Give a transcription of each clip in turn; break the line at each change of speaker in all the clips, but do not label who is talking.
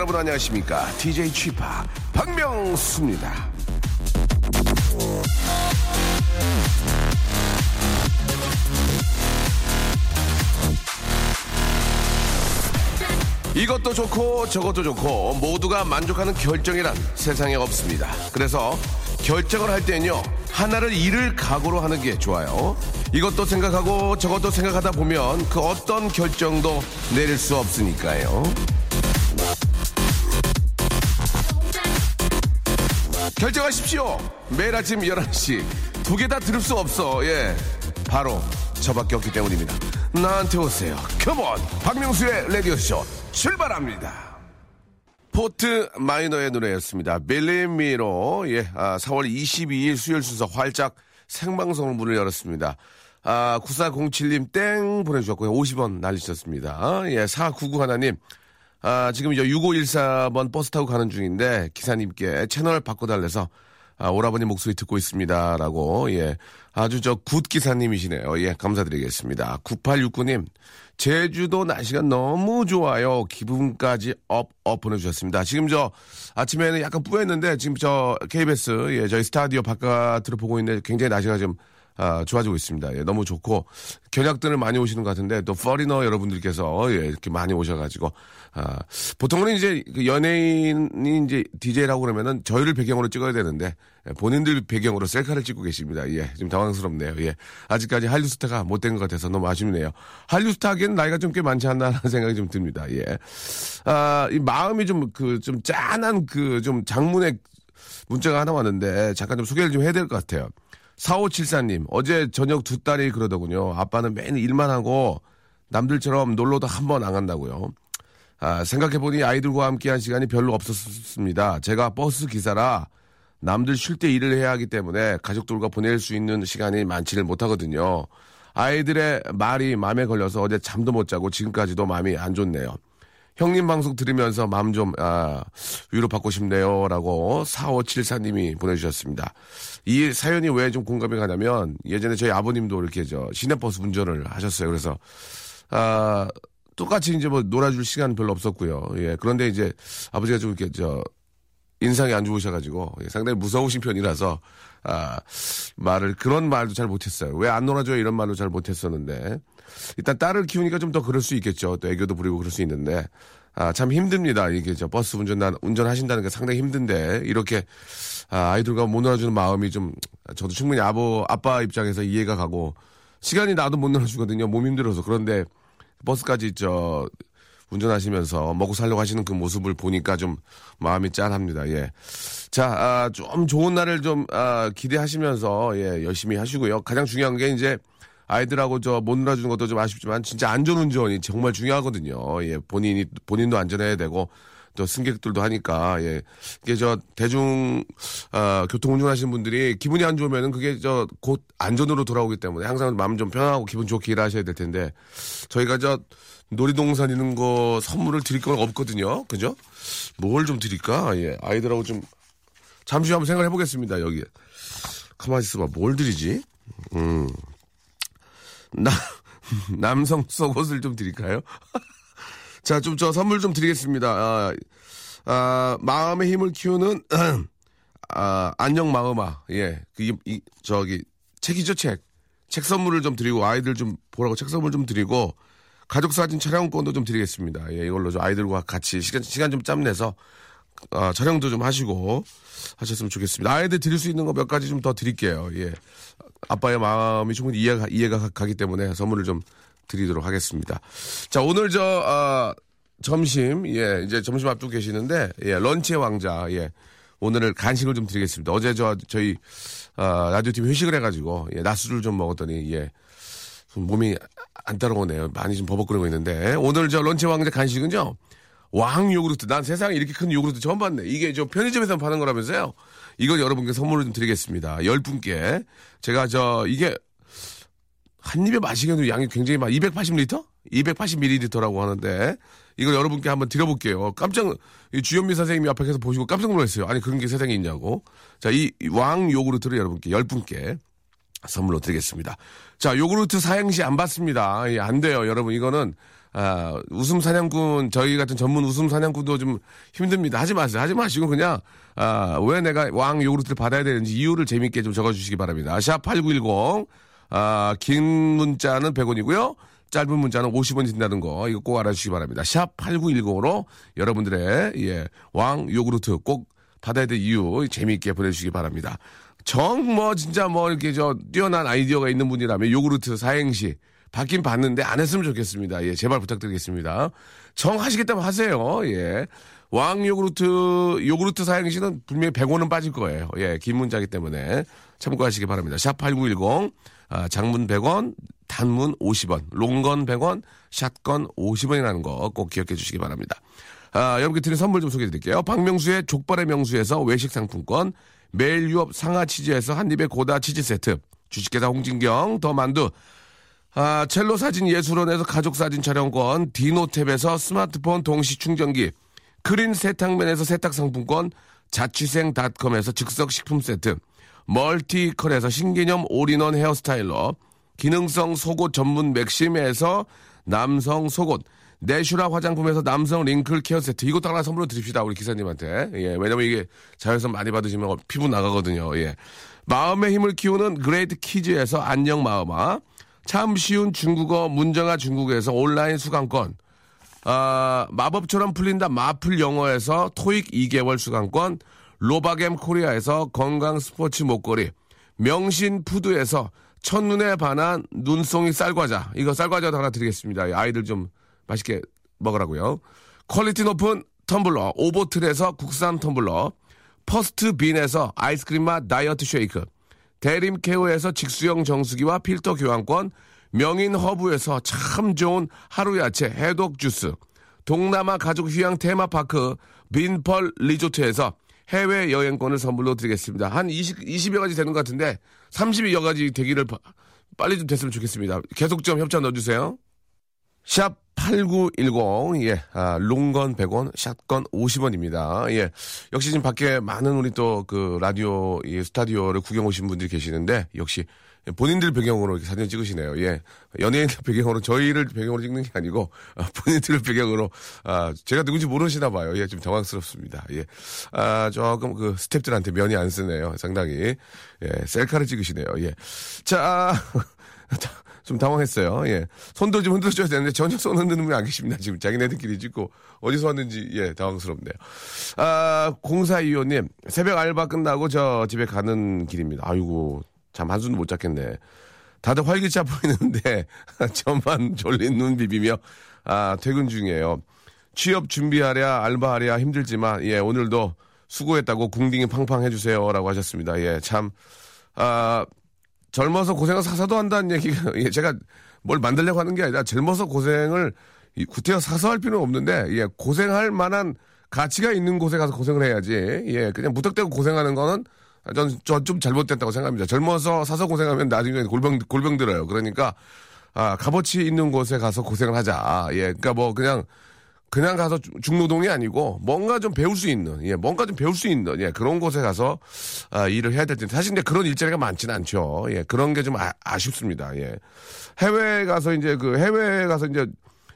여러분 안녕하십니까? DJ 취파 박명수입니다. 이것도 좋고 저것도 좋고 모두가 만족하는 결정이란 세상에 없습니다. 그래서 결정을 할 때는요 하나를 잃을 각오로 하는 게 좋아요. 이것도 생각하고 저것도 생각하다 보면 그 어떤 결정도 내릴 수 없으니까요 결정하십시오. 매일 아침 11시. 두 개 다 들을 수 없어. 예. 바로 저밖에 없기 때문입니다. 나한테 오세요. 컴온. 박명수의 라디오쇼 출발합니다. 포트 마이너의 노래였습니다. 벨리미로 예, 아, 4월 22일 수요일 순서 활짝 생방송을 문을 열었습니다. 아, 9407님 땡 보내주셨고요. 50원 날리셨습니다. 예, 4991 하나님. 아, 지금 저 6514번 버스 타고 가는 중인데 기사님께 채널 바꿔달래서 아, 오라버니 목소리 듣고 있습니다. 라고, 예. 아주 저 good 기사님이시네요. 예, 감사드리겠습니다. 9869님, 제주도 날씨가 너무 좋아요. 기분까지 up, up 보내주셨습니다. 지금 저 아침에는 약간 뿌였는데 지금 저 KBS, 예, 저희 스튜디오 바깥으로 보고 있는데 굉장히 날씨가 좀 아, 좋아지고 있습니다. 예, 너무 좋고 견학들을 많이 오시는 것 같은데 또 퍼리너 여러분들께서 예, 이렇게 많이 오셔가지고 아, 보통은 이제 그 연예인이 이제 DJ라고 그러면은 저희를 배경으로 찍어야 되는데 예, 본인들 배경으로 셀카를 찍고 계십니다. 예, 좀 당황스럽네요. 예, 아직까지 한류 스타가 못 된 것 같아서 너무 아쉽네요. 한류 스타에게는 나이가 좀 꽤 많지 않나라는 생각이 좀 듭니다. 예, 아, 이 마음이 좀 그 좀 짠한 그 좀 장문의 문자가 하나 왔는데 잠깐 좀 소개를 좀 해야 될 것 같아요. 4574님, 어제 저녁 두 딸이 그러더군요. 아빠는 매일 일만 하고 남들처럼 놀러도 한 번 안 간다고요. 아, 생각해보니 아이들과 함께 한 시간이 별로 없었습니다. 제가 버스 기사라 남들 쉴 때 일을 해야 하기 때문에 가족들과 보낼 수 있는 시간이 많지를 못하거든요. 아이들의 말이 마음에 걸려서 어제 잠도 못 자고 지금까지도 마음이 안 좋네요. 형님 방송 들으면서 마음 좀, 아, 위로받고 싶네요. 라고 4574님이 보내주셨습니다. 이 사연이 왜 좀 공감이 가냐면 예전에 저희 아버님도 이렇게 저 시내버스 운전을 하셨어요. 그래서, 아, 똑같이 이제 뭐 놀아줄 시간 별로 없었고요. 예. 그런데 이제 아버지가 좀 이렇게 저 인상이 안 좋으셔가지고 예, 상당히 무서우신 편이라서 아 말을 그런 말도 잘 못했어요. 왜 안 놀아줘요 이런 말도 잘 못했었는데 일단 딸을 키우니까 좀 더 그럴 수 있겠죠. 또 애교도 부리고 그럴 수 있는데 아 참 힘듭니다. 이게 저 버스 운전 운전하신다는 게 상당히 힘든데 이렇게 아, 아이들과 못 놀아주는 마음이 좀 저도 충분히 아버 아빠 입장에서 이해가 가고 시간이 나도 못 놀아주거든요. 몸 힘들어서 그런데 버스까지 저 운전하시면서 먹고 살려고 하시는 그 모습을 보니까 좀 마음이 짠합니다. 예. 자, 아, 좀 좋은 날을 좀 아, 기대하시면서 예, 열심히 하시고요. 가장 중요한 게 이제 아이들하고 저 못 놀아주는 것도 좀 아쉽지만 진짜 안전운전이 정말 중요하거든요. 예, 본인이 본인도 안전해야 되고 또 승객들도 하니까 예 이게 저 대중 어, 교통 운전하시는 분들이 기분이 안 좋으면은 그게 저 곧 안전으로 돌아오기 때문에 항상 마음 좀 편하고 기분 좋게 일하셔야 될 텐데 저희가 저 놀이동산 있는 거 선물을 드릴 건 없거든요. 그죠? 뭘 좀 드릴까? 예 아이들하고 좀 잠시 한번 생각해 보겠습니다. 여기 가만히 있어봐 뭘 드리지? 음. 나 남성 속옷을 좀 드릴까요? 자, 좀 저 선물 좀 드리겠습니다. 아, 아, 마음의 힘을 키우는 아, 안녕 마음아. 예. 그, 이, 이, 저기 책이죠, 책. 책 선물을 좀 드리고 아이들 좀 보라고 책 선물 좀 드리고 가족 사진 촬영권도 좀 드리겠습니다. 예, 이걸로 좀 아이들과 같이 시간 시간 좀 짬내서 아, 촬영도 좀 하시고 하셨으면 좋겠습니다. 아이들 드릴 수 있는 거 몇 가지 좀 더 드릴게요. 예. 아빠의 마음이 충분히 이해가, 이해가 가기 때문에 선물을 좀 드리도록 하겠습니다. 자, 오늘 저, 아, 점심, 예, 이제 점심 앞두고 계시는데, 예, 런치의 왕자, 예. 오늘을 간식을 좀 드리겠습니다. 어제 저, 저희, 아, 라디오 팀 회식을 해가지고, 예, 낮술을 좀 먹었더니, 예. 몸이 안 따라오네요. 많이 좀 버벅거리고 있는데. 오늘 저 런치 왕자 간식은요, 왕 요구르트. 난 세상에 이렇게 큰 요구르트 처음 봤네. 이게 저 편의점에서 파는 거라면서요. 이거 여러분께 선물을 좀 드리겠습니다. 열 분께. 제가 저, 이게 한 입에 마시기에도 양이 굉장히 많 280리터? 280ml라고 하는데 이걸 여러분께 한번 드려볼게요. 깜짝 이 주현미 선생님이 앞에서 보시고 깜짝 놀랐어요. 아니 그런 게 세상에 있냐고. 자, 이 왕 요구르트를 여러분께 10분께 선물로 드리겠습니다. 자, 요구르트 사행시 안 받습니다. 예, 안 돼요. 여러분 이거는 아, 웃음 사냥꾼 저희 같은 전문 웃음 사냥꾼도 좀 힘듭니다. 하지 마세요. 하지 마시고 그냥 아, 왜 내가 왕 요구르트를 받아야 되는지 이유를 재밌게 좀 적어 주시기 바랍니다. 샵8910 아, 긴 문자는 100원이고요. 짧은 문자는 50원이 든다는 거 이거 꼭 알아주시기 바랍니다. 샵 8910으로 여러분들의 예, 왕 요구르트 꼭 받아야 될 이유 재미있게 보내주시기 바랍니다. 정 뭐 진짜 뭐 이렇게 저 뛰어난 아이디어가 있는 분이라면 요구르트 사행시 받긴 받는데 안 했으면 좋겠습니다. 예, 제발 부탁드리겠습니다. 정 하시겠다면 하세요. 예. 왕 요구르트 요구르트 사행시는 분명히 100원은 빠질 거예요. 예, 긴 문자기 때문에 참고하시기 바랍니다. 샵 8910 아, 장문 100원, 단문 50원, 롱건 100원, 샷건 50원이라는 거 꼭 기억해 주시기 바랍니다. 아, 여러분께 드린 선물 좀 소개해 드릴게요. 박명수의 족발의 명수에서 외식 상품권, 매일 유업 상하 치즈에서 한입의 고다 치즈 세트, 주식회사 홍진경 더 만두, 아, 첼로 사진 예술원에서 가족 사진 촬영권, 디노탭에서 스마트폰 동시 충전기, 그린 세탁면에서 세탁 상품권, 자취생닷컴에서 즉석 식품 세트, 멀티컬에서 신개념 all-in-one hair styler, 기능성 속옷 전문 맥심에서 남성 속옷, 내슈라 화장품에서 남성 wrinkle care 세트. 이것도 하나 선물로 드립시다 우리 기사님한테. 예 왜냐면 이게 자외선 많이 받으시면 피부 나가거든요. 예. 마음의 힘을 키우는 그레이트 키즈에서 안녕 마음아. 참 쉬운 중국어 문정아 중국어에서 온라인 수강권. 아 마법처럼 풀린다 마플 영어에서 토익 2개월 수강권. 로바겜 코리아에서 건강 스포츠 목걸이. 명신 푸드에서 첫눈에 반한 눈송이 쌀과자. 이거 쌀과자도 하나 드리겠습니다. 아이들 좀 맛있게 먹으라고요. quality 높은 텀블러 오보틀에서 국산 텀블러 퍼스트 빈에서 아이스크림 맛 다이어트 쉐이크 대림 케어에서 직수형 정수기와 필터 교환권 명인 허브에서 참 좋은 하루 야채 해독 주스 동남아 가족 휴양 테마파크 빈펄 리조트에서 해외 여행권을 선물로 드리겠습니다. 한 20, 20여 가지 되는 것 같은데 30여 가지 되기를 빨리 좀 됐으면 좋겠습니다. 계속 좀 협찬 넣어주세요. 샵 8910, 예, 아, 롱건 100원, 샷건 50원입니다. 예. 역시 지금 밖에 많은 우리 또 그 라디오, 이 스타디오를 구경 오신 분들이 계시는데, 역시 본인들 배경으로 이렇게 사진 찍으시네요. 예. 연예인들 배경으로 저희를 배경으로 찍는 게 아니고, 아, 본인들 배경으로, 아, 제가 누군지 모르시나 봐요. 예, 좀 당황스럽습니다. 예. 아, 조금 그 스탭들한테 면이 안 쓰네요. 상당히. 예, 셀카를 찍으시네요. 예. 자, 좀 당황했어요. 예. 손도 좀 흔들어줘야 되는데 전혀 손 흔드는 분이 안 계십니다. 지금 자기네들끼리 찍고 어디서 왔는지 예 당황스럽네요. 아 공사이호님 새벽 알바 끝나고 저 집에 가는 길입니다. 아이고 참 한숨도 못 잤겠네. 다들 활기차 보이는데 저만 졸린 눈 비비며 아 퇴근 중이에요. 취업 준비하랴 알바하랴 힘들지만 예 오늘도 수고했다고 궁딩이 팡팡 해주세요라고 하셨습니다. 예 참 아. 젊어서 고생을 사서도 한다는 얘기가 예, 제가 뭘 만들려고 하는 게 아니라 젊어서 고생을 구태여 사서 할 필요는 없는데 예, 고생할 만한 가치가 있는 곳에 가서 고생을 해야지 예, 그냥 무턱대고 고생하는 거는 전좀 잘못됐다고 생각합니다. 젊어서 사서 고생하면 나중에 골병 골병 들어요. 그러니까 아, 값어치 있는 곳에 가서 고생을 하자. 예, 그러니까 뭐 그냥 그냥 가서 중노동이 아니고 뭔가 좀 배울 수 있는, 예, 뭔가 좀 배울 수 있는, 예, 그런 곳에 가서 아, 일을 해야 될 텐데 사실 근데 그런 일자리가 많지는 않죠. 예, 그런 게 좀 아, 쉽습니다 예, 해외 가서 이제 그 해외 가서 이제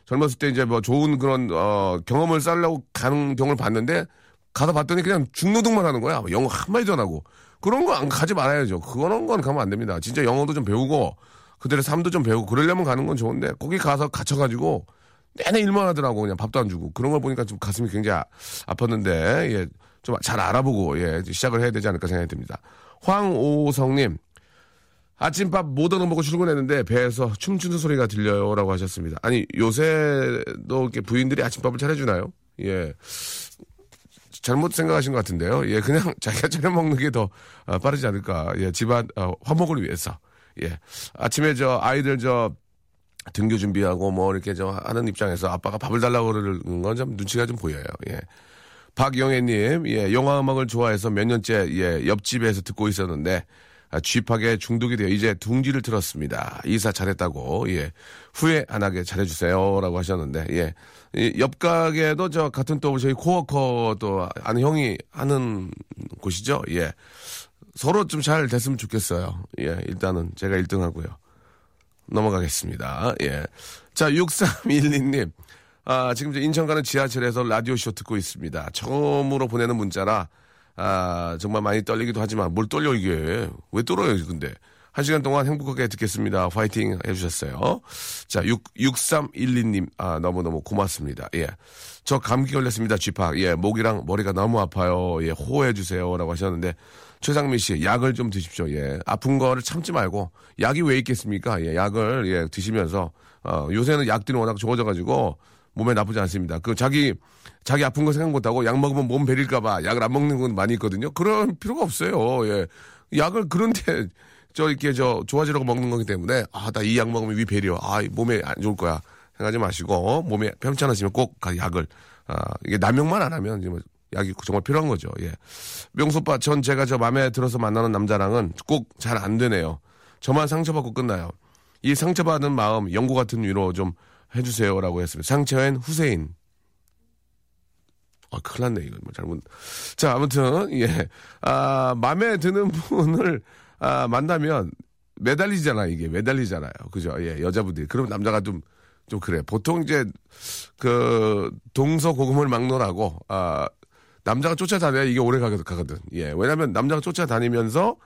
젊었을 때 이제 뭐 좋은 그런 어, 경험을 쌓으려고 가는 경우를 봤는데 가서 봤더니 그냥 중노동만 하는 거야. 영어 한 마디도 안 하고 그런 거 안 가지 말아야죠. 그거는 건 가면 안 됩니다. 진짜 영어도 좀 배우고 그들의 삶도 좀 배우고 그러려면 가는 건 좋은데 거기 가서 갇혀가지고 내내 일만 하더라고 그냥 밥도 안 주고 그런 걸 보니까 좀 가슴이 굉장히 아, 팠는데 예, 좀 잘 알아보고 예, 시작을 해야 되지 않을까 생각이 듭니다. 황오성님 아침밥 못 얻어 먹고 출근했는데 배에서 춤추는 소리가 들려요라고 하셨습니다. 아니 요새도 이렇게 부인들이 아침밥을 차려주나요? 예. 잘못 생각하신 것 같은데요. 예, 그냥 자기가 차려 먹는 게더 아, 빠르지 않을까. 예, 집안 어, 화목을 위해서. 예, 아침에 저 아이들 저 등교 준비하고 뭐 이렇게 저 하는 입장에서 아빠가 밥을 달라고 그러는 건 좀 눈치가 좀 보여요. 예. 박영애님, 예, 영화 음악을 좋아해서 몇 년째, 예, 옆집에서 듣고 있었는데, 아, 쥐팍에 중독이 되어 이제 둥지를 틀었습니다. 이사 잘했다고, 예. 후회 안 하게 잘해주세요. 라고 하셨는데, 예. 옆 가게도 저 같은 또 저희 코워커 또 아는 형이 하는 곳이죠. 예. 서로 좀 잘 됐으면 좋겠어요. 예. 일단은 제가 1등 하고요. 넘어가겠습니다. 예. 자, 6312님. 아, 지금 인천 가는 지하철에서 라디오쇼 듣고 있습니다. 처음으로 보내는 문자라, 아, 정말 많이 떨리기도 하지만, 뭘 떨려, 이게. 왜 떨어요, 근데. 한 시간 동안 행복하게 듣겠습니다. 화이팅 해주셨어요. 자, 6, 6312님, 아, 너무너무 고맙습니다. 예. 저 감기 걸렸습니다, 쥐팍. 예, 목이랑 머리가 너무 아파요. 예, 호호해주세요. 라고 하셨는데, 최상민 씨, 약을 좀 드십시오. 예. 아픈 거를 참지 말고, 약이 왜 있겠습니까? 예, 약을, 예, 드시면서, 어, 요새는 약들이 워낙 좋아져가지고, 몸에 나쁘지 않습니다. 그 자기 자기 아픈 거 생각 못하고 약 먹으면 몸 베릴까봐 약을 안 먹는 건 많이 있거든요. 그런 필요가 없어요. 예, 약을 그런데 저 이렇게 저 좋아지라고 먹는 거기 때문에 아 나 이 약 먹으면 위 베려 아 몸에 안 좋을 거야 생각하지 마시고 몸에 편찮으시면 꼭 약을 아 이게 남용만 안 하면 뭐 약이 정말 필요한 거죠. 예. 명소빠 전 제가 저 마음에 들어서 만나는 남자랑은 꼭 잘 안 되네요. 저만 상처받고 끝나요. 이 상처받은 마음 연고 같은 위로 좀 해주세요라고 했습니다. 상처엔 후세인. 아, 큰일 났네, 이거. 뭐 잘못. 자, 아무튼, 예. 아, 마음에 드는 분을, 아, 만나면 매달리잖아, 이게. 매달리잖아요. 그죠? 예, 여자분들이. 그럼 남자가 좀, 좀 그래. 보통 이제, 그, 동서고금을 막론하고, 아, 남자가 쫓아다녀야 이게 오래 가거든. 예. 왜냐면 남자가 쫓아다니면서,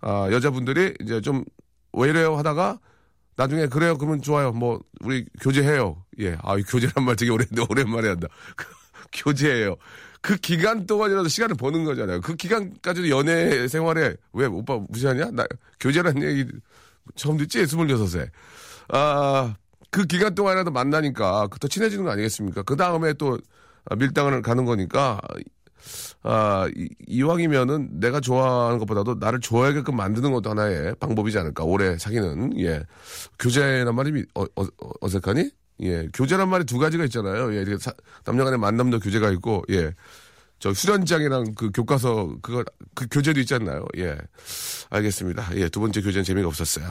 아, 여자분들이 이제 좀, 왜 이래요 하다가, 나중에 그래요. 그러면 좋아요. 뭐 우리 교제해요. 예. 아, 교제란 말 되게 오래 오랜만에 한다. 교제해요. 그 기간 동안이라도 시간을 버는 거잖아요. 그 기간까지도 연애 생활에 왜 오빠 무시하냐? 나 교제란 얘기 처음 듣지? 26세. 아, 그 기간 동안이라도 만나니까 더 친해지는 거 아니겠습니까? 그 다음에 또 밀당을 가는 거니까 아, 이, 왕이면은 내가 좋아하는 것보다도 나를 좋아하게끔 만드는 것도 하나의 방법이지 않을까. 오래 사귀는, 예. 교제란 말이 어, 어, 어 색하니? 예. 교제란 말이 두 가지가 있잖아요. 예. 사, 남녀 간의 만남도 교제가 있고, 예. 저 수련장이랑 그 교과서 그거 그 교재도 있지 않나요? 예. 알겠습니다. 예, 두 번째 교재는 재미가 없었어요.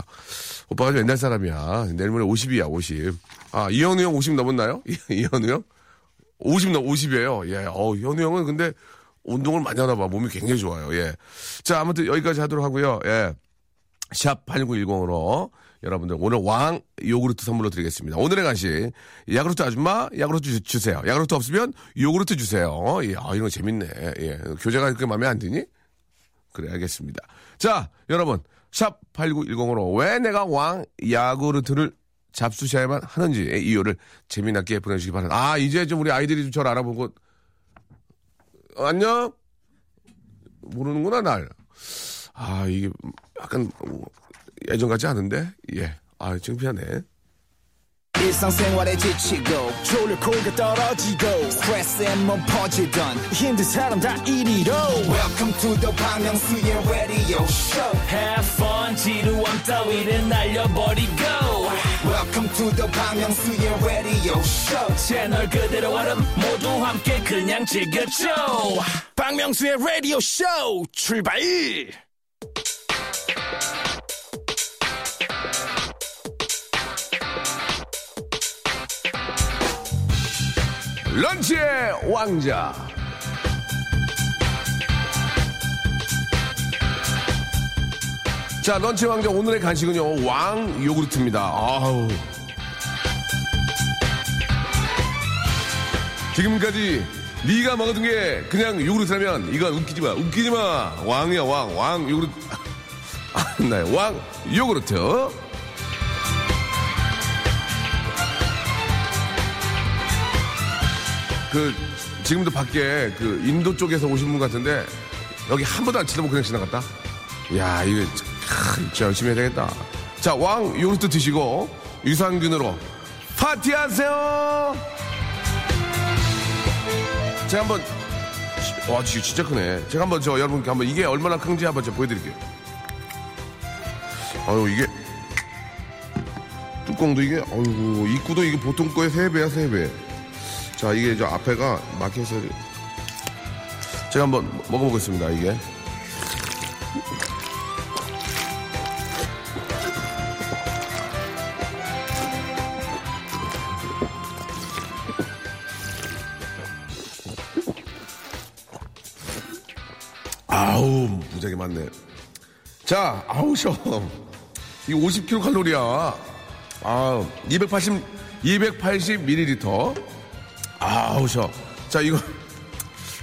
오빠가 좀 옛날 사람이야. 내일 모레 50이야, 50. 아, 이현우 형 50 넘었나요? 이현우 형? 50 넘, 50이에요. 예. 어, 현우 형은 근데 운동을 많이 하나 봐. 몸이 굉장히 좋아요. 예. 자, 아무튼 여기까지 하도록 하고요. 예. 샵 8910으로 여러분들 오늘 왕 요구르트 선물로 드리겠습니다. 오늘의 간식 야구르트 아줌마 야구르트 주, 세요 야구르트 없으면 요구르트 주세요. 예, 아 이런 거 재밌네. 예, 교재가 그렇게 마음에 안 드니? 그래 알겠습니다. 자, 여러분 샵 8910으로 왜 내가 왕 야구르트를 잡수셔야만 하는지 이유를 재미나게 보내주시기 바랍니다. 아 이제 좀 우리 아이들이 좀 저를 알아보고 어, 안녕 모르는구나 날. 아 이게 약간 예전 같지 않은데 예. 아 창피하네. 일상생활에 지치고, 졸려 코가 떨어지고, 스트레스에 퍼지던, 힘든 사람 다 이리로. welcome to the Bang radio show have fun 지루함 따위를 날려버리고 welcome to the Bang Myung-soo's radio show 채널 그대로 얼음 모두 함께 그냥 즐겨줘 박명수의 라디오 쇼 출발 런치의 왕자. 자, 런치 왕자 오늘의 간식은요, 왕 요구르트입니다. 아우. 지금까지 네가 먹었던 게 그냥 요구르트라면 이건 웃기지 마, 웃기지 마. 왕이야, 왕, 왕 요구르트. 아, 나의 왕 요구르트. 그 지금도 밖에 그 인도 쪽에서 오신 분 같은데 여기 한 번도 안 쳐다보고 그냥 지나갔다. 야 이거 진짜 열심히 해야 되겠다. 자 왕 요르트 드시고 유산균으로 파티하세요. 제가 한번 와 진짜, 크네. 제가 한번 저 여러분께 한번 이게 얼마나 큰지 한번 제가 보여드릴게요. 아유 이게 뚜껑도 이게 어이구 입구도 이게 보통 거의 세 배야 세 배. 자, 이게 저 앞에가 막혀서 제가 한번 먹어보겠습니다, 이게. 아우, 무지하게 많네. 자, 아우, 셔. 이거 50kcal 칼로리야. 아, 280, 280ml. 아우, 셔. 자, 이거.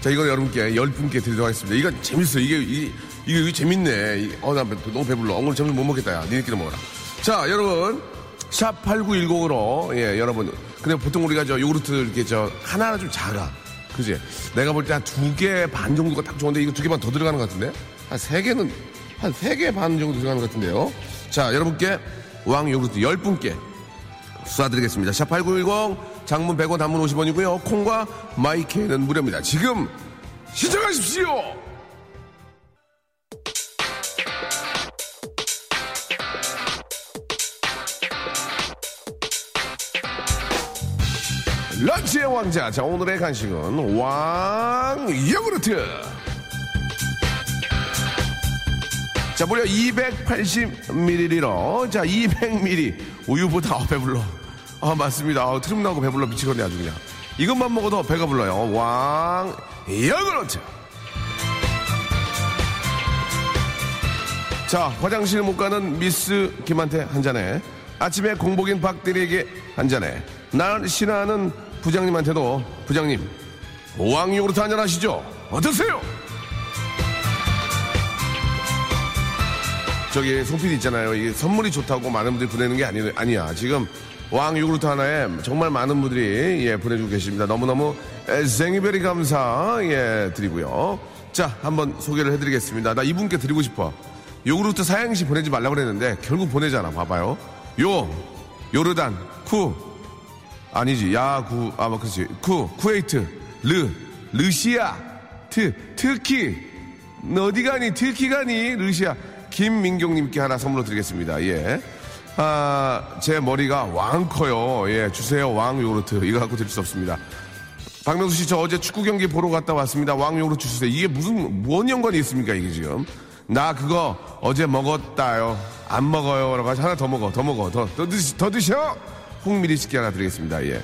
자, 이거 여러분께, 열 분께 드리도록 하겠습니다. 이거 재밌어. 이게, 이게, 이게, 재밌네. 어, 나 너무 배불러. 오늘 점심 못 먹겠다. 야. 니네끼리 먹어라. 자, 여러분. 샵 8910으로, 예, 여러분. 근데 보통 우리가 저 요구르트 이렇게 저 하나는 좀 작아. 그지? 내가 볼 때 한 두 개 반 정도가 딱 좋은데 이거 두 개 반 더 들어가는 것 같은데? 한 세 개는, 한 세 개 반 정도 들어가는 것 같은데요. 자, 여러분께 왕 요구르트 10분께 쏴드리겠습니다. 샵8910 장문 100원 단문 50원이고요. 콩과 마이케이는 무료입니다. 지금 시청하십시오! 런치의 왕자. 자, 오늘의 간식은 왕 요구르트. 자, 무려 280ml로. 자, 200ml. 우유보다 아, 배불러. 아, 맞습니다. 아, 트름 나고 배불러 미치겠네, 아주 그냥. 이것만 먹어도 배가 불러요. 왕 요구르트. 자, 화장실 못 가는 미스 김한테 한 잔에. 아침에 공복인 박대리에게 한 잔에. 날 싫어하는 부장님한테도 부장님 왕 요구르트 한잔 하시죠. 어떠세요? 저기 송필이 있잖아요. 이게 선물이 좋다고 많은 분들이 보내는 게 아니, 아니야. 지금 왕 요구르트 하나에 정말 많은 분들이 예, 보내주고 계십니다. 너무너무 에, 생이별이 감사 예, 드리고요. 자, 한번 소개를 해드리겠습니다. 나 이분께 드리고 싶어. 요구르트 사양시 보내지 말라고 그랬는데 결국 보내잖아. 봐봐요. 요, 요르단, 쿠, 아니지. 야구, 아, 뭐, 그렇지. 쿠, 쿠웨이트, 르, 르시아, 트. 너 어디 가니? 트키 가니? 르시아. 김민경님께 하나 선물로 드리겠습니다. 예. 아, 제 머리가 왕 커요. 예, 주세요. 왕 요구르트. 이거 갖고 드릴 수 없습니다. 박명수 씨, 저 어제 축구 경기 보러 갔다 왔습니다. 왕 요구르트 주세요. 이게 무슨, 뭔 연관이 있습니까, 이게 지금? 나 그거 어제 먹었다요. 안 먹어요. 라고 하시 하나 더 먹어, 더 먹어, 더, 더, 드시, 더 드셔! 홍미리 식기 하나 드리겠습니다. 예.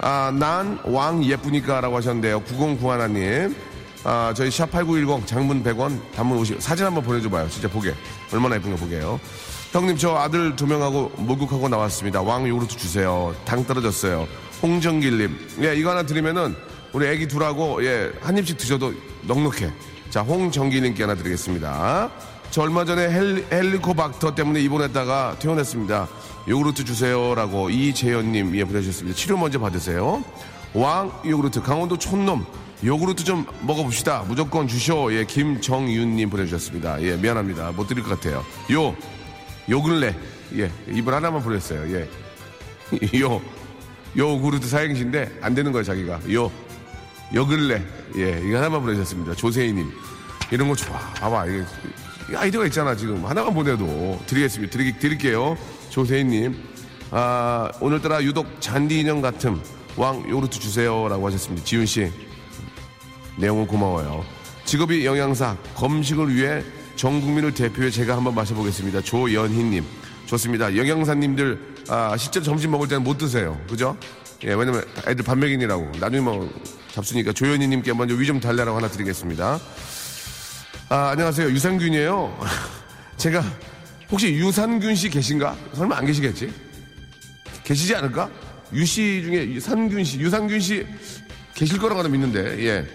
아, 난 왕 예쁘니까 라고 하셨는데요. 9091님. 아, 저희 샵8910 장문 100원, 단문 50. 사진 한번 보내줘봐요. 진짜 보게. 얼마나 예쁜가 보게요. 형님, 저 아들 두 명하고 목욕하고 나왔습니다. 왕 요구르트 주세요. 당 떨어졌어요. 홍정길님. 예, 이거 하나 드리면은 우리 애기 둘하고 예, 한 입씩 드셔도 넉넉해. 자, 홍정길님께 하나 드리겠습니다. 저 얼마 전에 헬리, 헬리코박터 때문에 입원했다가 퇴원했습니다. 요구르트 주세요라고 이재현님 예 보내주셨습니다. 치료 먼저 받으세요. 왕 요구르트 강원도 촌놈 요구르트 좀 먹어봅시다. 무조건 주쇼. 예 김정윤님 보내주셨습니다. 예 미안합니다. 못 드릴 것 같아요. 요 요근래 예 이분 하나만 보냈어요. 예 요 요구르트 사행시인데 안 되는 거예요 자기가 요 요근래 예 이거 하나만 보내주셨습니다. 조세희님 이런 거 좋아. 봐봐 이게 아이디어가 있잖아 지금 하나만 보내도 드리겠습니다. 드리, 드릴게요. 조세희님 아, 오늘따라 유독 잔디 인형 같은 왕 요르트 주세요라고 하셨습니다. 지훈 씨 내용은 고마워요. 직업이 영양사 검식을 위해 전 국민을 대표해 제가 한번 마셔보겠습니다. 조연희님 좋습니다. 영양사님들 아, 실제 점심 먹을 때는 못 드세요. 그죠? 예, 왜냐면 애들 반맥인이라고 나중에 뭐 잡수니까 조연희님께 먼저 위 좀 달래라고 하나 드리겠습니다. 아, 안녕하세요. 유산균이에요. 제가 혹시 유산균 씨 계신가? 설마 안 계시겠지? 계시지 않을까? 유 씨 중에 유산균 씨, 유산균 씨 계실 거라고 믿는데, 예.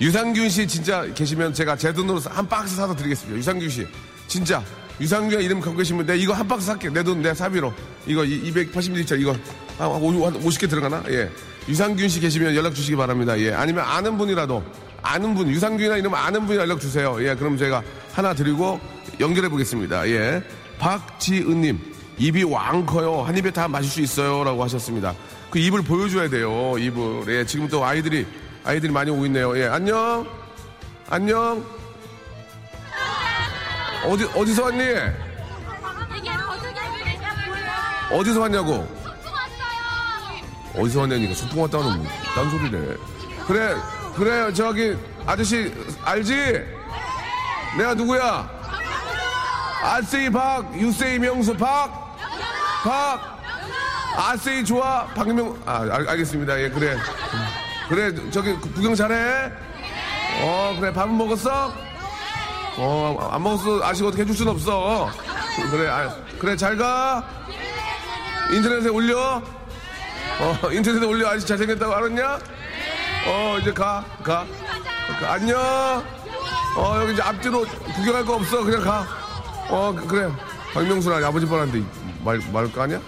유산균 씨 진짜 계시면 제가 제 돈으로 한 박스 사서 드리겠습니다. 유산균 씨. 진짜. 유산균 이름 갖고 계시면 내가 이거 한 박스 살게. 내 돈, 내 사비로. 이거 280ml 이거 한 50개 들어가나? 예. 유산균 씨 계시면 연락 주시기 바랍니다. 예. 아니면 아는 분이라도 아는 분, 유산균이나 이러면 아는 분이 연락 주세요. 예. 그럼 제가 하나 드리고 연결해 보겠습니다. 예. 박지은님, 입이 왕 커요. 한 입에 다 마실 수 있어요. 라고 하셨습니다. 그 입을 보여줘야 돼요. 입을. 예. 지금 또 아이들이, 아이들이 많이 오고 있네요. 예. 안녕. 안녕. 어디, 어디서 왔니? 어디서 왔냐고? 어디서 왔냐니까 소풍 왔다는 뭐, 딴 소리네. 그래, 그래, 저기, 아저씨, 알지? 내가 누구야? 아세이 박, 유세이 명수 박, 박, 아세이 좋아, 박명, 아, 알, 알겠습니다. 예, 그래. 그래, 저기, 구경 잘해? 어, 그래, 밥은 먹었어? 어, 안 먹었어. 아직 어떻게 해줄 순 없어. 그래, 아, 그래, 잘 가. 인터넷에 올려. 어, 인터넷에 올려. 아직 잘생겼다고 알았냐? 어, 이제 가, 가. 가, 안녕. 어, 여기 이제 앞뒤로 구경할 거 없어. 그냥 가. 어, 그래. 박명수랑 아버지 뻔한데 말, 말거 아니야?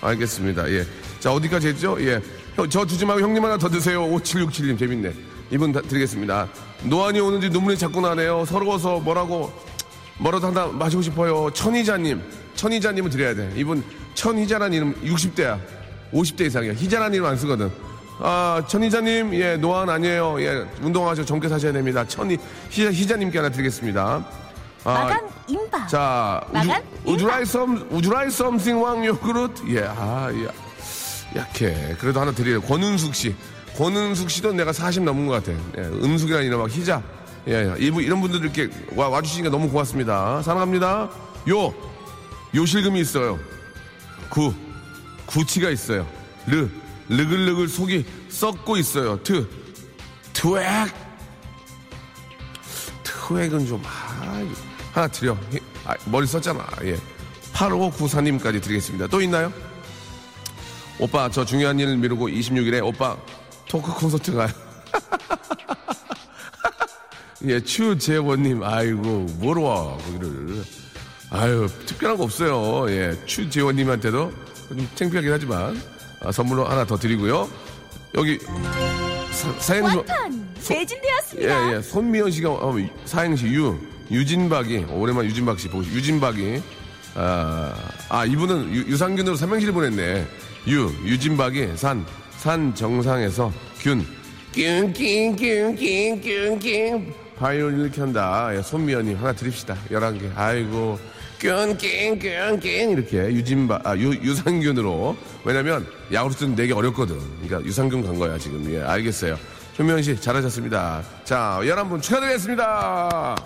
알겠습니다. 예. 자, 어디까지 했죠? 예. 형, 저 주지 말고 형님 하나 더 드세요. 5767님. 재밌네. 이분 다 드리겠습니다. 노안이 오는지 눈물이 자꾸 나네요. 서러워서 뭐라고, 뭐라도 하나 마시고 싶어요. 천희자님. 천희자님은 드려야 돼. 이분 천희자란 이름 60대야. 50대 이상이야. 희자란 이름 안 쓰거든. 아, 천희자님, 예, 노안 아니에요. 예, 운동하셔 젊게 사셔야 됩니다. 천희, 희자, 희자님께 하나 드리겠습니다. 아,
마감 임박.
자, 우주. 라이 썸, 우주라이 썸씽 왕 요구르트. 예, 아, 야, 약해. 그래도 하나 드려요. 권은숙 씨. 권은숙 씨도 내가 40 넘은 것 같아. 예, 은숙이라는 이름 막 희자. 예, 예. 이분, 이런 분들 이렇게 와, 와주시니까 너무 고맙습니다. 사랑합니다. 요, 요실금이 있어요. 구, 구치가 있어요. 르, 르글르글 속이 썩고 있어요. 트, 트웩. 트웩은 좀, 아, 하나 드려. 히- 아, 머리 썼잖아. 예. 8594님까지 드리겠습니다. 또 있나요? 오빠, 저 중요한 일을 미루고 26일에 오빠 토크 콘서트 가요. 예, 추재원님, 아이고, 뭐로 와, 거기를. 아유, 특별한 거 없어요. 예, 추재원님한테도 좀 창피하긴 하지만, 아, 선물로 하나 더 드리고요. 여기, 사, 사행시,
완판 매진되었습니다.
예, 예, 손미연 씨가, 어, 사행시 유, 유진박이, 오랜만 유진박 씨 보고, 싶- 유진박이, 아, 아, 이분은 유, 유산균으로 삼행시를 보냈네. 유, 유진박이, 산, 산 정상에서 균, 균, 균, 균, 균, 균, 균. 바이올린을 켠다. 예, 손미연님 하나 드립시다. 11개. 아이고. 균. 이렇게 유진박, 아, 유, 유산균으로. 왜냐면 야구르트는 내기 어렵거든. 그러니까 유산균 간 거야, 지금. 예, 알겠어요. 손미연 씨, 잘하셨습니다. 자, 11분 축하드리겠습니다.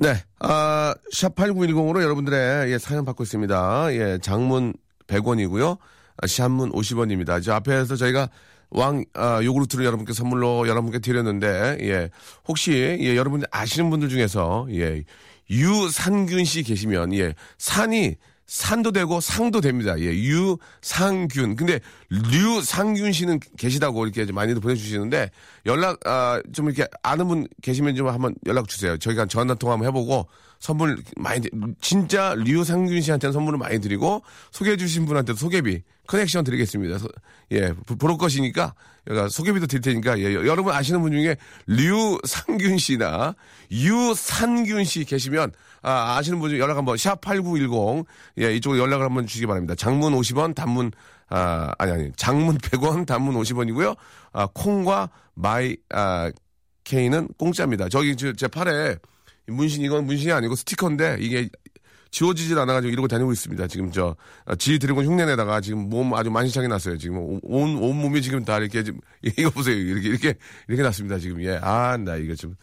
네, 아, 샵8910으로 여러분들의 예, 사연 받고 있습니다. 예, 장문 100원이고요. 아, 샵문 50원입니다. 저 앞에서 저희가 왕, 아, 요구르트를 여러분께 선물로 여러분께 드렸는데, 예, 혹시, 예, 여러분들 아시는 분들 중에서, 예, 유산균 씨 계시면, 예, 산이 산도 되고 상도 됩니다. 예, 유상균. 근데 류상균 씨는 계시다고 이렇게 좀 많이들 보내주시는데 연락 아, 좀 이렇게 아는 분 계시면 좀 한번 연락 주세요. 저희가 전화 통화 한번 해보고 선물 많이 드- 진짜 류상균 씨한테는 선물을 많이 드리고 소개해 주신 분한테도 소개비 커넥션 드리겠습니다. 소- 예, 부- 브로커시니까 여기가 소개비도 드릴 테니까 예, 여- 여러분 아시는 분 중에 류상균 씨나 유산균 씨 계시면 아, 아시는 분 중에 연락 한번 샵 8910 예, 이쪽으로 연락을 한번 주시기 바랍니다. 장문 50원, 단문 아, 아니 아니. 장문 100원, 단문 50원이고요. 아, 콩과 마이 아 K는 공짜입니다. 저기 저, 제 팔에 문신 이건 문신이 아니고 스티커인데 이게 지워지질 않아가지고 이러고 다니고 있습니다. 지금 저, 아, 지 드래곤 흉내내다가 지금 몸 아주 만신창이 났어요. 지금 온, 온, 온 몸이 지금 다 이렇게 지금, 이거 보세요. 이렇게, 이렇게, 이렇게 났습니다. 지금. 예. 아, 나 이거 좀.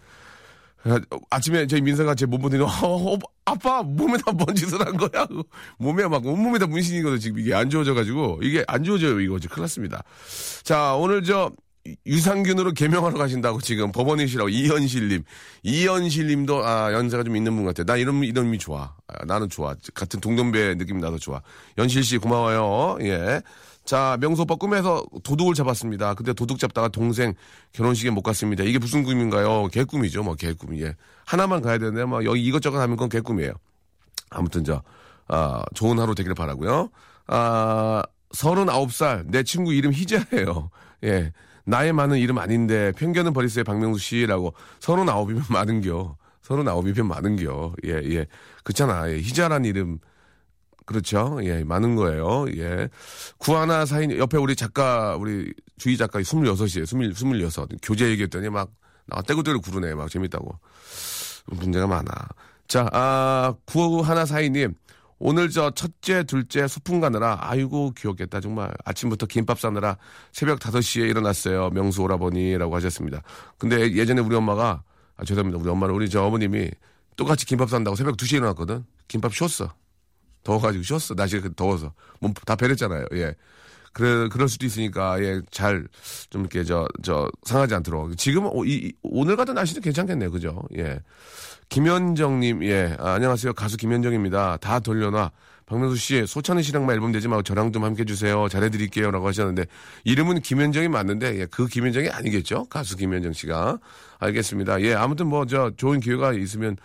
아, 아침에 저희 민서가 제 몸 보더니, 어, 어, 아빠, 몸에다 뭔 짓을 한 거야? 몸에 막, 온몸에다 문신이거든. 지금 이게 안 지워져가지고, 이게 안 지워져요. 이거. 지금 큰일 났습니다. 자, 오늘 저, 유산균으로 개명하러 가신다고 지금 법원이시라고 이현실님. 이현실님도 아 연세가 좀 있는 분 같아. 나 이런 이름이 좋아. 아, 나는 좋아. 같은 동년배 느낌 나도 좋아. 연실 씨 고마워요. 예. 자 명수 오빠 꿈에서 도둑을 잡았습니다. 근데 도둑 잡다가 동생 결혼식에 못 갔습니다. 이게 무슨 꿈인가요? 개꿈이죠. 뭐 개꿈이. 예. 하나만 가야 되는데 뭐 여기 이것저것 하면 그건 개꿈이에요. 아무튼 저, 아, 좋은 하루 되기를 바라고요 아, 39살, 내 친구 이름 희자예요. 예. 나이 많은 이름 아닌데, 편견은 버리세요, 박명수 씨라고. 39이면 많은겨. 39이면 많은겨. 예, 예. 그렇잖아. 예. 희자란 이름. 그렇죠. 예, 많은 거예요. 예. 구하나 사인, 옆에 우리 작가, 우리 주희 작가 26이에요. 20, 26. 교재 얘기했더니 막, 나 떼구떼구 구르네. 막 재밌다고. 문제가 많아. 자, 아, 구하나 사이님. 오늘 저 첫째, 둘째 소풍 가느라 아이고 귀엽겠다 정말 아침부터 김밥 싸느라 새벽 5시에 일어났어요 명수 오라버니라고 하셨습니다. 근데 예전에 우리 엄마가 아 죄송합니다 우리 엄마는 우리 저 어머님이 똑같이 김밥 산다고 새벽 2시에 일어났거든. 김밥 쉬었어. 더워가지고 쉬었어. 날씨가 더워서 몸다 배렸잖아요. 예. 그래 그럴 수도 있으니까 예 잘 좀 이렇게 저 저 상하지 않도록 지금 오, 이, 오늘 같은 날씨도 괜찮겠네요 그죠 예 김현정님 예. 아, 안녕하세요. 가수 김현정입니다. 다 돌려놔. 박명수 씨 소찬은 씨랑 만 앨범 되지 말고 저랑 좀 함께 해주세요. 잘해드릴게요 라고 하셨는데 이름은 김현정이 맞는데 예, 그 김현정이 아니겠죠? 가수 김현정 씨가. 알겠습니다. 예 아무튼 뭐 저 좋은 기회가 있으면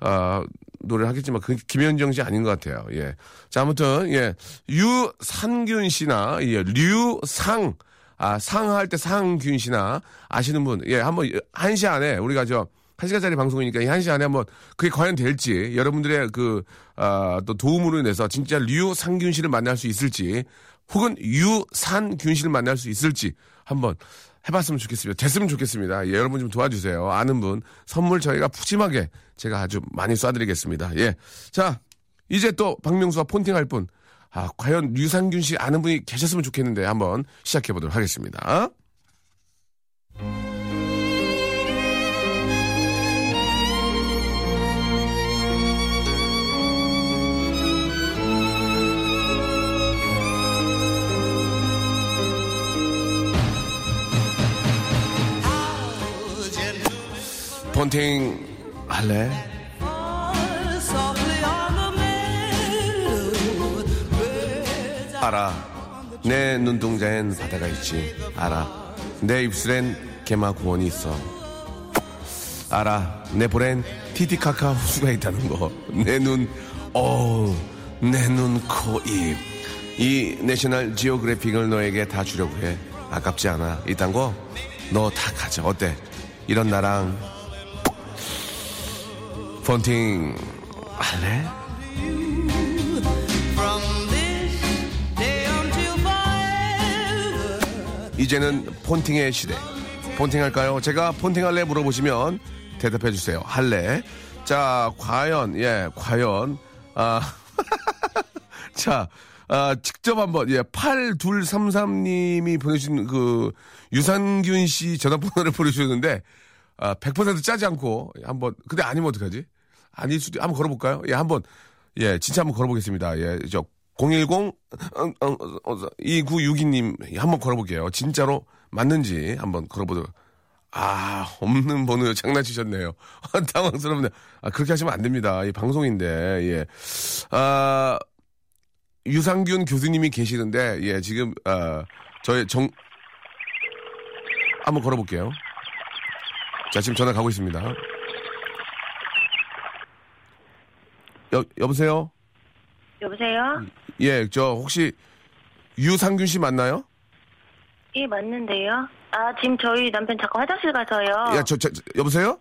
아 노래를 하겠지만 그 김현정 씨 아닌 것 같아요. 예 자 아무튼 예. 유산균 씨나 예 류상. 아 상할 때 상균 씨나 아시는 분. 예 한번 한시 안에 우리가 저 한 시간짜리 방송이니까 이 한시 안에 한번 그게 과연 될지 여러분들의 그, 아, 또 도움으로 인해서 진짜 류상균 씨를 만날 수 있을지 혹은 유산균 씨를 만날 수 있을지 한번 해봤으면 좋겠습니다. 됐으면 좋겠습니다. 예, 여러분 좀 도와주세요. 아는 분 선물 저희가 푸짐하게 제가 아주 많이 쏴드리겠습니다. 예. 자, 이제 또 박명수와 폰팅할 분. 아, 과연 류상균 씨 아는 분이 계셨으면 좋겠는데 한번 시작해 보도록 하겠습니다. 폰팅 할래? 알아. 내 눈동자엔 바다가 있지. 알아. 내 입술엔 개마구원이 있어. 알아. 내 볼엔 티티카카 호수가 있다는 거. 내 눈, 어우, 내 눈, 코, 입. 이 내셔널 지오그래픽을 너에게 다 주려고 해. 아깝지 않아. 이딴 거, 너 다 가져. 어때? 이런 나랑 폰팅 할래? 이제는 폰팅의 시대. 폰팅 할까요? 제가 폰팅 할래 물어보시면 대답해 주세요. 할래? 자, 과연, 예, 과연, 아, 자, 아, 직접 한번, 예, 8233님이 보내주신 그, 유산균 씨 전화번호를 보내주셨는데, 아, 100% 짜지 않고, 한번, 근데 아니면 어떡하지? 아닐 수도, 한번 걸어볼까요? 예, 한번, 예, 진짜 한번 걸어보겠습니다. 예, 저, 010, 어, 어, 어, 2962님, 한번 걸어볼게요. 진짜로 맞는지 한번 걸어보도록. 아, 없는 번호 장난치셨네요. 당황스럽네. 아, 그렇게 하시면 안 됩니다. 이 방송인데, 예. 아, 유상균 교수님이 계시는데, 예, 지금, 아, 저의 정, 한번 걸어볼게요. 자, 지금 전화 가고 있습니다. 여, 여보세요?
여보세요?
예, 저, 혹시, 유상균 씨 맞나요?
예, 맞는데요. 아, 지금 저희 남편 잠깐 화장실 가서요.
야, 저, 저, 저, 여보세요?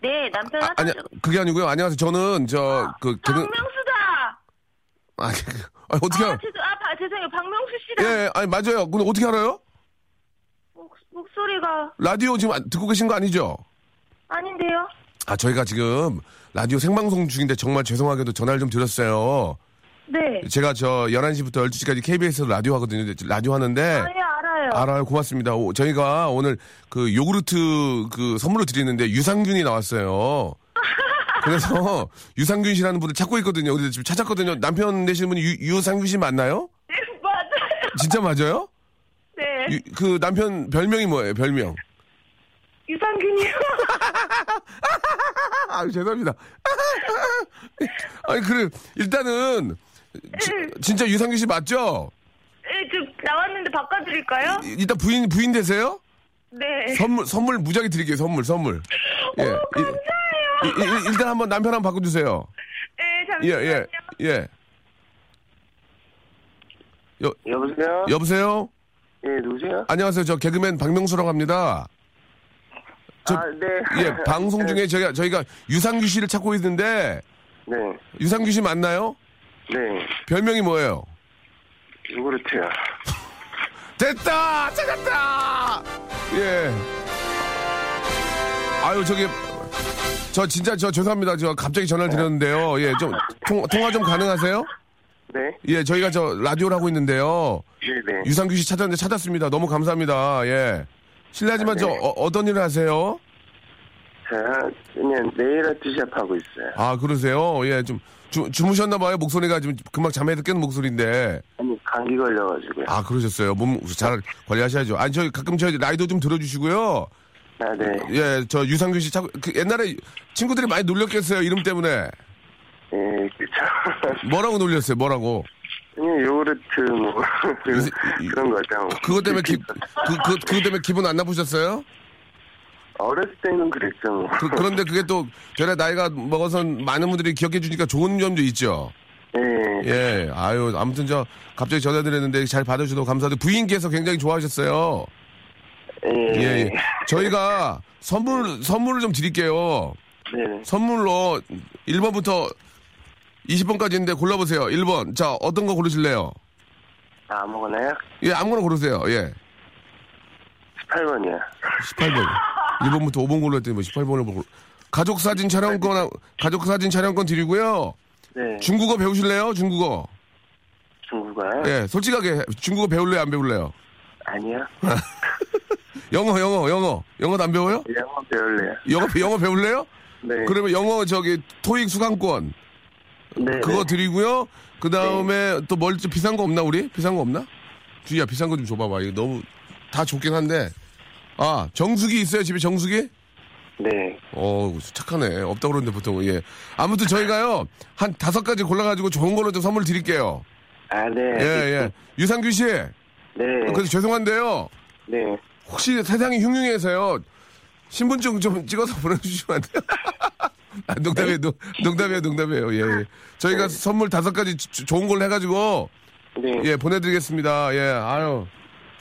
네, 남편
아, 아니,
화장실.
그게 아니고요. 안녕하세요. 저는, 저, 그, 개그,
박명수다!
아, 아, 어떻게,
아,
알...
죄송, 아, 바, 죄송해요. 박명수 씨다.
예, 아니, 맞아요. 근데 어떻게 알아요?
목, 목소리가
라디오 지금 안- 듣고 계신 거 아니죠?
아닌데요?
아, 저희가 지금 라디오 생방송 중인데 정말 죄송하게도 전화를 좀 드렸어요.
네.
제가 저 11시부터 12시까지 KBS에서 라디오 하거든요. 라디오 하는데.
아, 예, 알아요.
알아요. 고맙습니다. 오, 저희가 오늘 그 요구르트 그 선물로 드리는데 유산균이 나왔어요. 그래서 유산균 씨라는 분을 찾고 있거든요. 근데 지금 찾았거든요. 남편 되시는 분이 유, 유산균 씨 맞나요?
네, 맞아요.
진짜 맞아요?
네.
유- 그 남편 별명이 뭐예요? 별명.
유산균이요.
아, 죄송합니다. 아니 그래 일단은 지- 진짜 유산균 씨 맞죠?
예, 저 나왔는데 바꿔드릴까요?
이- 일단 부인 부인 되세요?
네.
선물 선물 무지하게 드릴게요. 선물 선물. 예.
오, 감사해요.
이- 이- 이- 일단 한번 남편 한번 바꿔주세요.
네,
예,
잠시만요.
예, 예. 여,
여보세요?
여보세요?
예, 누구세요?
안녕하세요. 저 개그맨 박명수라고 합니다. 저-
아, 네.
예, 방송 중에 저희가, 저희가 유상규 씨를 찾고 있는데,
네,
유상규 씨 맞나요?
네.
별명이 뭐예요?
요구르트요.
됐다! 찾았다! 예. 아유, 저기, 저 진짜 저 죄송합니다. 저 갑자기 전화를 드렸는데요. 예, 좀, 통, 통화 좀 가능하세요?
네,
예, 저희가 저 라디오를 하고 있는데요.
네, 네.
유상규 씨 찾았는데 찾았습니다. 너무 감사합니다. 예. 실례하지만
아,
저
네.
어, 떤 일을 하세요?
제가 그냥 네일 아트 샵 하고 있어요.
아 그러세요? 예, 좀 주, 주무셨나 봐요. 목소리가 좀 금방 잠에 깨는 목소리인데.
아니, 감기 걸려가지고요.
아, 그러셨어요. 몸 잘 관리하셔야죠. 아니, 저희 가끔 저희 라이도 좀 들어주시고요.
아, 네.
예, 저 유상균 씨 자꾸 그 옛날에 친구들이 많이 놀렸겠어요. 이름 때문에.
예, 그쵸.
뭐라고 놀렸어요? 뭐라고?
그냥 요구르트, 뭐, 그런,
요새- 이-
그런 거죠.
그것 때문에 기, 그, 그, 그것 때문에 기분 안 나쁘셨어요?
어렸을 때는 그랬죠, 뭐.
그, 그런데 그게 또 되레 나이가 먹어서 많은 분들이 기억해 주니까 좋은 점도 있죠.
예,
예, 아유, 아무튼 저 갑자기 전화드렸는데 잘 받아주셔서 감사하고 부인께서 굉장히 좋아하셨어요.
예,
예, 예. 저희가 선물, 선물을 좀 드릴게요.
네.
선물로 1번부터 20번까지 있는데 골라보세요. 1번. 자, 어떤 거 고르실래요?
아, 아무거나요?
예, 아무거나 고르세요. 예.
18번이요.
18번. 1번부터 5번 골랐더니 뭐 18번을 고르 가족 사진 촬영권, 가족 사진 촬영권 드리고요.
네.
중국어 배우실래요? 중국어.
중국어요?
예, 솔직하게 중국어 배울래요? 안 배울래요?
아니요.
영어, 영어, 영어. 영어도 안 배워요?
영어 배울래요.
영어, 영어 배울래요?
네.
그러면 영어 저기 토익 수강권
네.
그거
네.
드리고요. 그 다음에 또뭘좀 비싼 거 없나 우리? 비싼 거 없나? 주희야 비싼 거 좀 줘봐봐. 이거 너무 다 좋긴 한데 아 정수기 있어요 집에 정수기?
네.
어 착하네. 없다 그러는데 보통 예. 아무튼 저희가요 한 다섯 가지 골라가지고 좋은 걸로 좀 선물 드릴게요.
아, 네.
예 예. 유상규 씨.
네.
그래서 죄송한데요.
네.
혹시 세상이 흉흉해서요. 신분증 좀 찍어서 보내주시면 안 돼요? 아, 농담이에요, 농- 농담이에요, 농담이에요. 예, 예. 저희가 선물 다섯 가지 주- 좋은 걸로 해가지고,
네.
예, 보내드리겠습니다. 예, 아유.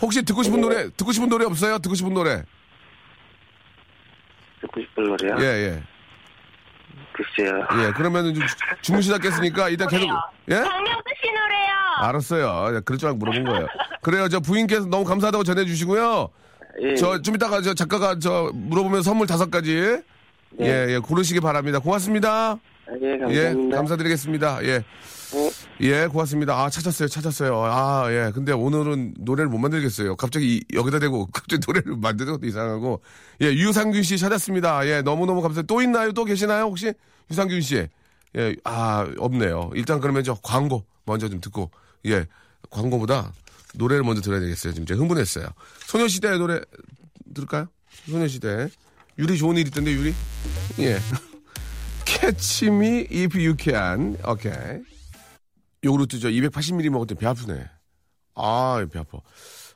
혹시 듣고 싶은 노래, 듣고 싶은 노래 없어요? 듣고 싶은 노래?
듣고 싶은 노래요?
예, 예.
글쎄요.
예, 그러면은 좀 주- 주무시다 겠으니까 일단 계속, 예?
박명수 씨 노래요.
알았어요. 예, 그럴 줄 알고 물어본 거예요. 그래요, 저 부인께서 너무 감사하다고 전해주시고요.
예.
저 좀 이따가 저 작가가 저 물어보면 선물 다섯 가지,
네.
예, 예, 고르시기 바랍니다. 고맙습니다.
아, 예,
예,
감사합니다.
감사드리겠습니다. 예.
네.
예, 고맙습니다. 아, 찾았어요, 찾았어요. 아, 예. 근데 오늘은 노래를 못 만들겠어요. 갑자기 이- 여기다 대고 갑자기 노래를 만드는 것도 이상하고. 예, 유상균 씨 찾았습니다. 예, 너무너무 감사해요. 또 있나요? 또 계시나요? 혹시? 유상균 씨. 예, 아, 없네요. 일단 그러면 저 광고 먼저 좀 듣고, 예, 광고보다 노래를 먼저 들어야 되겠어요. 지금 제가 흥분했어요. 소녀시대 노래 들을까요? 소녀시대. 유리 좋은 일 있던데, 유리? 예. Me if you can. 오케이. 요구르트 저 280ml 먹었더니 배 아프네. 아, 배 아파.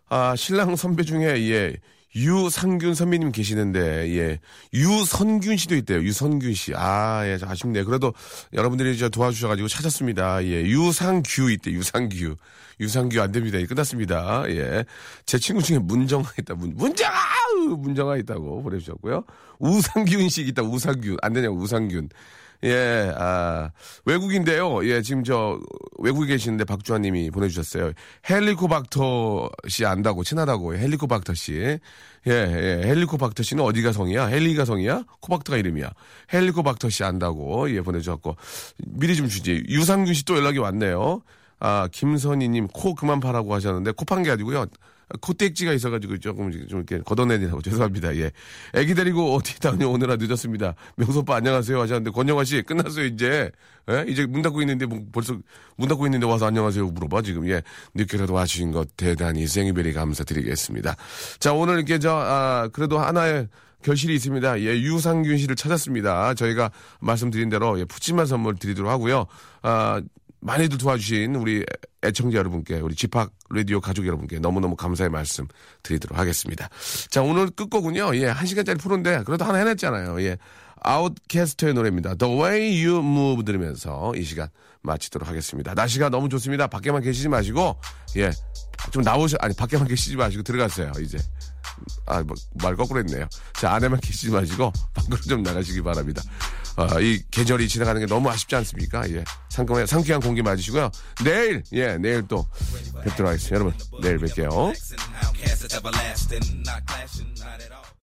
아, 신랑 선배 중에, 예, 유상균 선배님 계시는데, 예, 유선균 씨도 있대요. 유선균 씨. 아, 예, 좀 아쉽네. 그래도 여러분들이 저 도와주셔가지고 찾았습니다. 예, 유상규 있대, 유상규. 유상규 안 됩니다. 예, 끝났습니다. 예. 제 친구 중에 문정아 있다, 문, 문정아! 문정아 있다고 보내주셨고요. 우상균 씨 있다, 우상균. 안 되냐고, 우상균. 예, 아, 외국인데요. 예, 지금 저, 외국에 계시는데 박주환 님이 보내주셨어요. 헬리코박터 씨 안다고, 친하다고, 헬리코박터 씨. 예, 예, 헬리코박터 씨는 어디가 성이야? 헬리가 성이야? 코박터가 이름이야. 헬리코박터 씨 안다고, 예, 보내주셨고. 미리 좀 주지. 유상균 씨 또 연락이 왔네요. 아, 김선희님, 코 그만 파라고 하셨는데, 코 판 게 아니고요. 코딱지가 있어가지고 조금 좀 이렇게 걷어내느라고 죄송합니다. 예. 애기 데리고 어디 다녀오느라 늦었습니다. 명수 오빠 안녕하세요 하셨는데, 권영화 씨 끝났어요, 이제. 예? 이제 문 닫고 있는데, 뭐 벌써 문 닫고 있는데 와서 안녕하세요 물어봐, 지금. 예. 늦게라도 와주신 것 대단히 생이별이 감사드리겠습니다. 자, 오늘 이렇게 저, 아, 그래도 하나의 결실이 있습니다. 예, 유상균 씨를 찾았습니다. 저희가 말씀드린 대로 예, 푸짐한 선물 드리도록 하고요. 아, 많이들 도와주신 우리 애청자 여러분께, 우리 집합 라디오 가족 여러분께 너무너무 감사의 말씀 드리도록 하겠습니다. 자, 오늘 끝곡은요, 예, 한 시간짜리 프로인데, 그래도 하나 해냈잖아요. 예. 아웃캐스트의 노래입니다. The Way You Move 들으면서 이 시간 마치도록 하겠습니다. 날씨가 너무 좋습니다. 밖에만 계시지 마시고, 예, 좀 나오셔, 아니, 밖에만 계시지 마시고 들어가세요, 이제. 아, 뭐, 말 거꾸로 했네요. 자, 안에만 계시지 마시고, 밖으로 좀 나가시기 바랍니다. 어, 이 계절이 지나가는 게 너무 아쉽지 않습니까? 예. 상큼한, 상쾌한 공기 맞으시고요. 내일, 예, 내일 또 뵙도록 하겠습니다. 여러분, 내일 뵐게요.